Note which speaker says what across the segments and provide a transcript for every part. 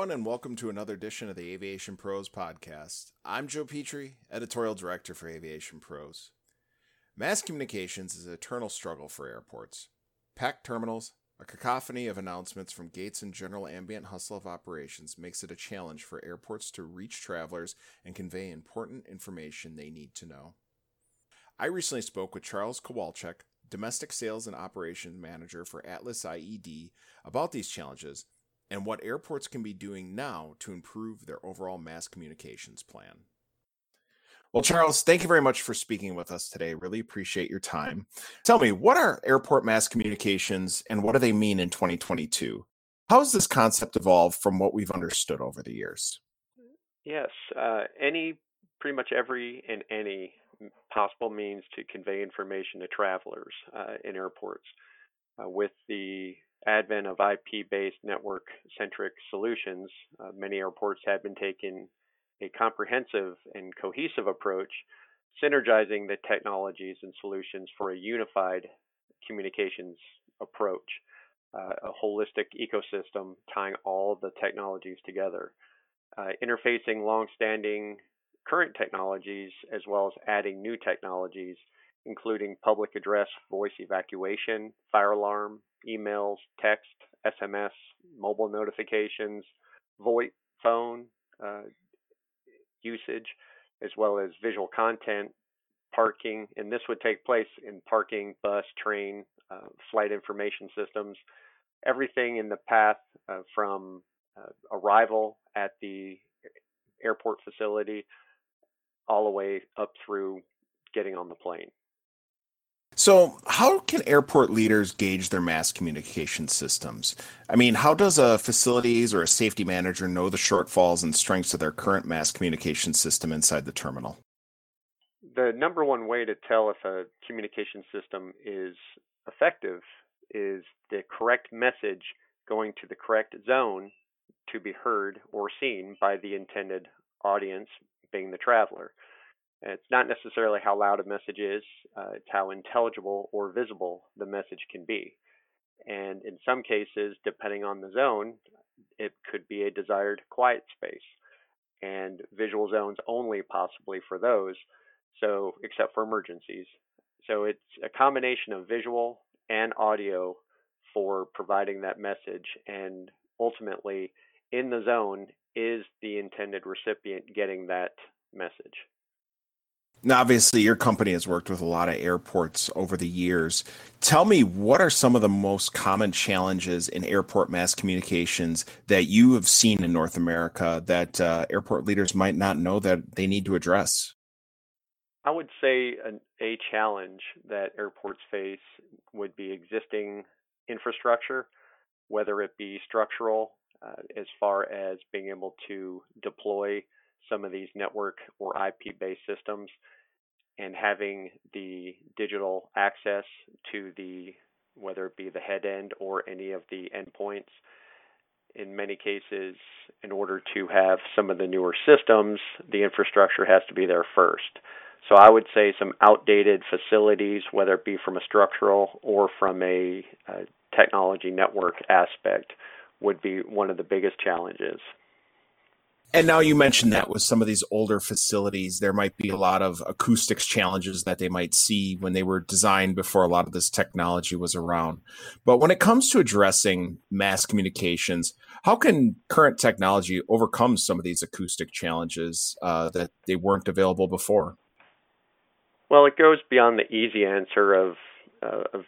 Speaker 1: everyone, and welcome to another edition of the Aviation Pros podcast. I'm Joe Petrie, editorial director for Aviation Pros. Mass communications is an eternal struggle for airports. Packed terminals, a cacophony of announcements from gates and general ambient hustle of operations makes it a challenge for airports to reach travelers and convey important information they need to know. I recently spoke with Charles Kowalczyk, domestic sales and operations manager for Atlas IED, about these challenges and what airports can be doing now to improve their overall mass communications plan. Well, Charles, thank you very much for speaking with us today. Really appreciate your time. Tell me, what are airport mass communications and what do they mean in 2022? How has this concept evolved from what we've understood over the years?
Speaker 2: Yes, uh, any, pretty much every and any possible means to convey information to travelers uh, in airports. Uh, with the advent of IP-based network-centric solutions, uh, many airports have been taking a comprehensive and cohesive approach, synergizing the technologies and solutions for a unified communications approach, uh, a holistic ecosystem tying all the technologies together, uh, interfacing long-standing current technologies as well as adding new technologies including public address voice evacuation, fire alarm, emails, text, SMS, mobile notifications, VoIP phone uh, usage, as well as visual content, parking, and this would take place in parking, bus, train, uh, flight information systems, everything in the path uh, from uh, arrival at the airport facility all the way up through getting on the plane.
Speaker 1: So, how can airport leaders gauge their mass communication systems? I mean, how does a facilities or a safety manager know the shortfalls and strengths of their current mass communication system inside the terminal?
Speaker 2: The number one way to tell if a communication system is effective is the correct message going to the correct zone to be heard or seen by the intended audience, being the traveler. It's not necessarily how loud a message is, uh, it's how intelligible or visible the message can be. And in some cases, depending on the zone, it could be a desired quiet space and visual zones only possibly for those. So, except for emergencies. So, it's a combination of visual and audio for providing that message. And ultimately, in the zone is the intended recipient getting that message.
Speaker 1: Now, obviously, your company has worked with a lot of airports over the years. Tell me, what are some of the most common challenges in airport mass communications that you have seen in North America that uh, airport leaders might not know that they need to address?
Speaker 2: I would say an, a challenge that airports face would be existing infrastructure, whether it be structural, uh, as far as being able to deploy some of these network or IP based systems and having the digital access to the whether it be the head end or any of the endpoints. In many cases in order to have some of the newer systems the infrastructure has to be there first. So i would say some outdated facilities whether it be from a structural or from a, a technology network aspect would be one of the biggest challenges
Speaker 1: and now you mentioned that with some of these older facilities, there might be a lot of acoustics challenges that they might see when they were designed before a lot of this technology was around. But when it comes to addressing mass communications, how can current technology overcome some of these acoustic challenges uh, that they weren't available before?
Speaker 2: Well, it goes beyond the easy answer of uh, of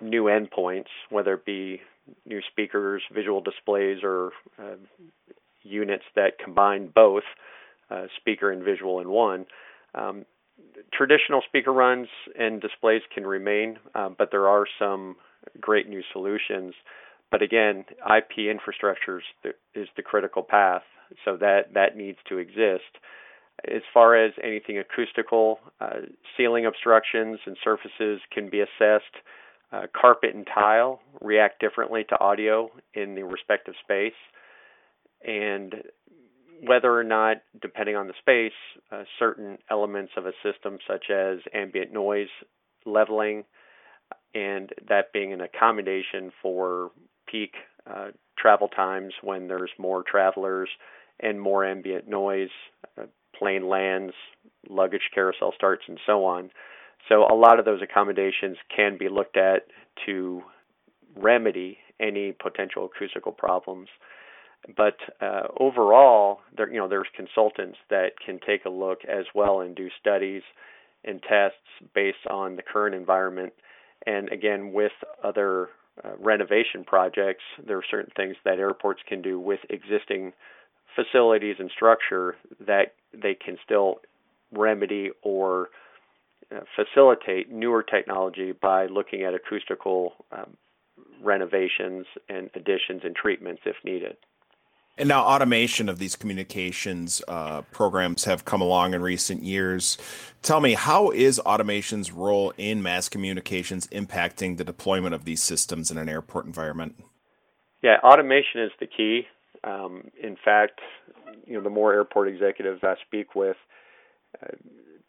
Speaker 2: new endpoints, whether it be new speakers, visual displays, or uh, units that combine both uh, speaker and visual in one. Um, traditional speaker runs and displays can remain, uh, but there are some great new solutions. but again, IP infrastructure is the critical path, so that that needs to exist. As far as anything acoustical, uh, ceiling obstructions and surfaces can be assessed. Uh, carpet and tile react differently to audio in the respective space, and whether or not, depending on the space, uh, certain elements of a system, such as ambient noise leveling, and that being an accommodation for peak uh, travel times when there's more travelers and more ambient noise, uh, plane lands, luggage carousel starts, and so on. So a lot of those accommodations can be looked at to remedy any potential acoustical problems. But uh, overall, there you know there's consultants that can take a look as well and do studies and tests based on the current environment. And again, with other uh, renovation projects, there are certain things that airports can do with existing facilities and structure that they can still remedy or uh, facilitate newer technology by looking at acoustical um, renovations and additions and treatments if needed.
Speaker 1: And now, automation of these communications uh, programs have come along in recent years. Tell me, how is automation's role in mass communications impacting the deployment of these systems in an airport environment?
Speaker 2: Yeah, automation is the key. Um, in fact, you know, the more airport executives I speak with, uh,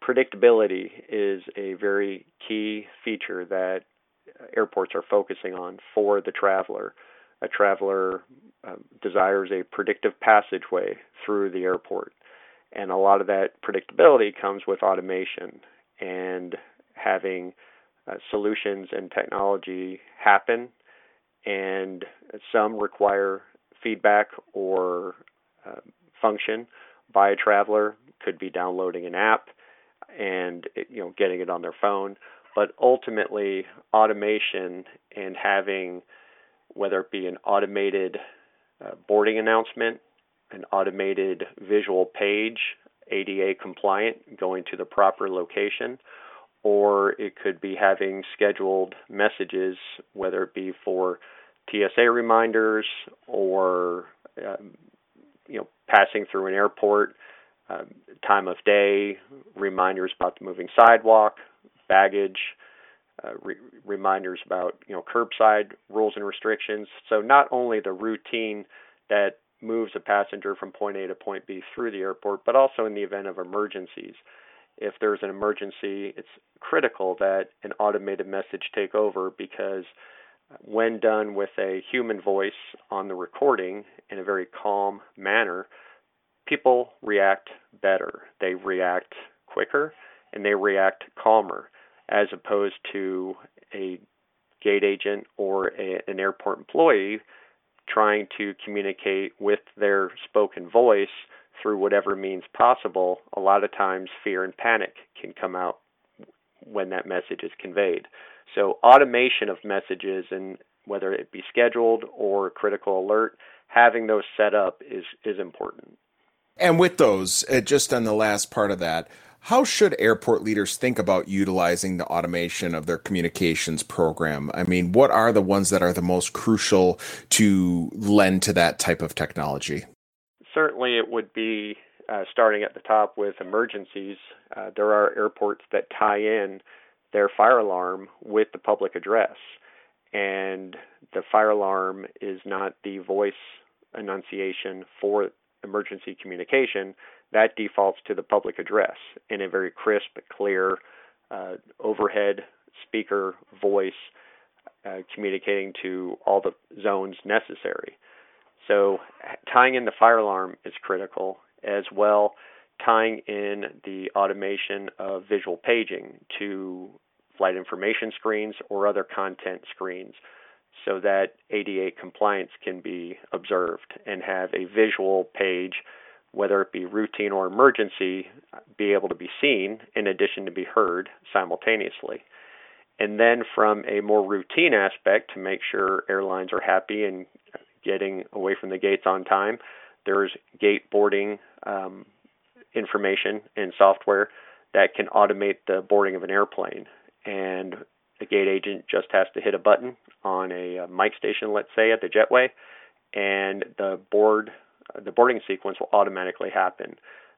Speaker 2: predictability is a very key feature that airports are focusing on for the traveler. A traveler uh, desires a predictive passageway through the airport, and a lot of that predictability comes with automation and having uh, solutions and technology happen, and some require feedback or uh, function by a traveler. Could be downloading an app and you know getting it on their phone. But ultimately, automation and having whether it be an automated uh, boarding announcement, an automated visual page, ADA compliant, going to the proper location, or it could be having scheduled messages, whether it be for TSA reminders or um, you know passing through an airport, um, time of day, reminders about the moving sidewalk, baggage, uh, re- reminders about you know curbside rules and restrictions. So not only the routine that moves a passenger from point A to point B through the airport, but also in the event of emergencies. If there's an emergency, it's critical that an automated message take over because when done with a human voice on the recording in a very calm manner, people react better. They react quicker and they react calmer as opposed to a gate agent or a, an airport employee trying to communicate with their spoken voice through whatever means possible. A lot of times, fear and panic can come out when that message is conveyed. So, automation of messages, and whether it be scheduled or critical alert, having those set up is, is important.
Speaker 1: And with those, uh, just on the last part of that, how should airport leaders think about utilizing the automation of their communications program? I mean, what are the ones that are the most crucial to lend to that type of technology?
Speaker 2: Certainly, it would be uh, starting at the top with emergencies. Uh, there are airports that tie in their fire alarm with the public address, and the fire alarm is not the voice enunciation for emergency communication that defaults to the public address in a very crisp, clear, uh, overhead speaker voice uh, communicating to all the zones necessary. So, tying in the fire alarm is critical as well. Tying in the automation of visual paging to flight information screens or other content screens so that ADA compliance can be observed and have a visual page whether it be routine or emergency, be able to be seen in addition to be heard simultaneously. And then from a more routine aspect to make sure airlines are happy and getting away from the gates on time, there's gate boarding um, information and software that can automate the boarding of an airplane. And the gate agent just has to hit a button on a, a mic station, let's say at the jetway, and the board the boarding sequence will automatically happen.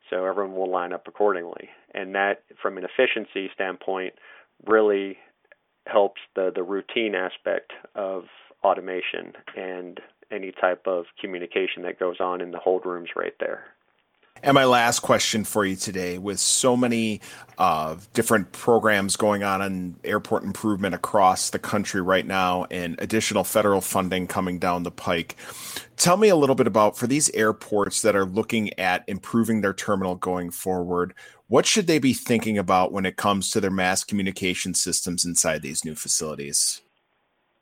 Speaker 2: So everyone will line up accordingly. And that, from an efficiency standpoint, really helps the, the routine aspect of automation and any type of communication that goes on in the hold rooms right there.
Speaker 1: And my last question for you today with so many uh, different programs going on in airport improvement across the country right now and additional federal funding coming down the pike. Tell me a little bit about for these airports that are looking at improving their terminal going forward, what should they be thinking about when it comes to their mass communication systems inside these new facilities?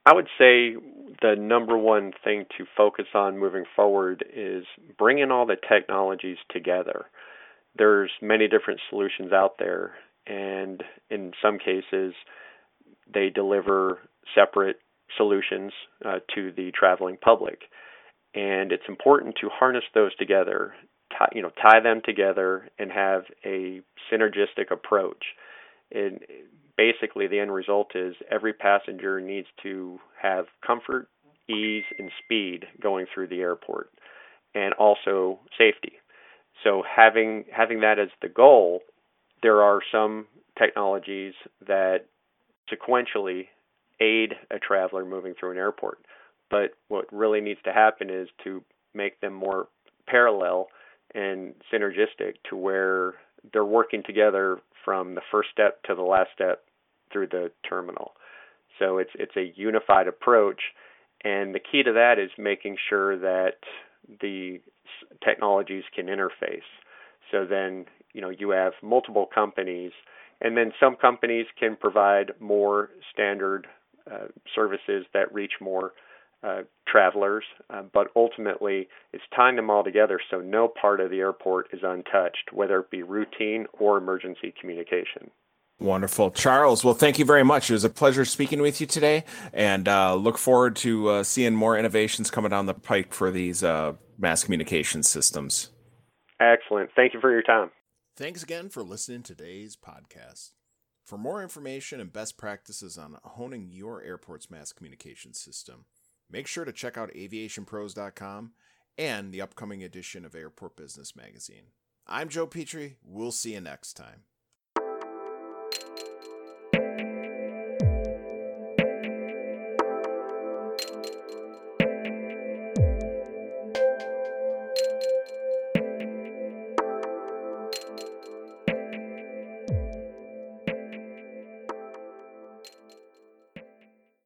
Speaker 2: I would say the number one thing to focus on moving forward is bringing all the technologies together. There's many different solutions out there, and in some cases, they deliver separate solutions uh, to the traveling public. And it's important to harness those together, tie, you know, tie them together, and have a synergistic approach. And basically, the end result is every passenger needs to have comfort ease and speed going through the airport and also safety. So having having that as the goal, there are some technologies that sequentially aid a traveler moving through an airport. But what really needs to happen is to make them more parallel and synergistic to where they're working together from the first step to the last step through the terminal. So it's it's a unified approach and the key to that is making sure that the technologies can interface. So then, you know, you have multiple companies, and then some companies can provide more standard uh, services that reach more uh, travelers, uh, but ultimately it's tying them all together so no part of the airport is untouched, whether it be routine or emergency communication.
Speaker 1: Wonderful. Charles, well, thank you very much. It was a pleasure speaking with you today and uh, look forward to uh, seeing more innovations coming down the pike for these uh, mass communication systems.
Speaker 2: Excellent. Thank you for your time.
Speaker 1: Thanks again for listening to today's podcast. For more information and best practices on honing your airport's mass communication system, make sure to check out aviationpros.com and the upcoming edition of Airport Business Magazine. I'm Joe Petrie. We'll see you next time.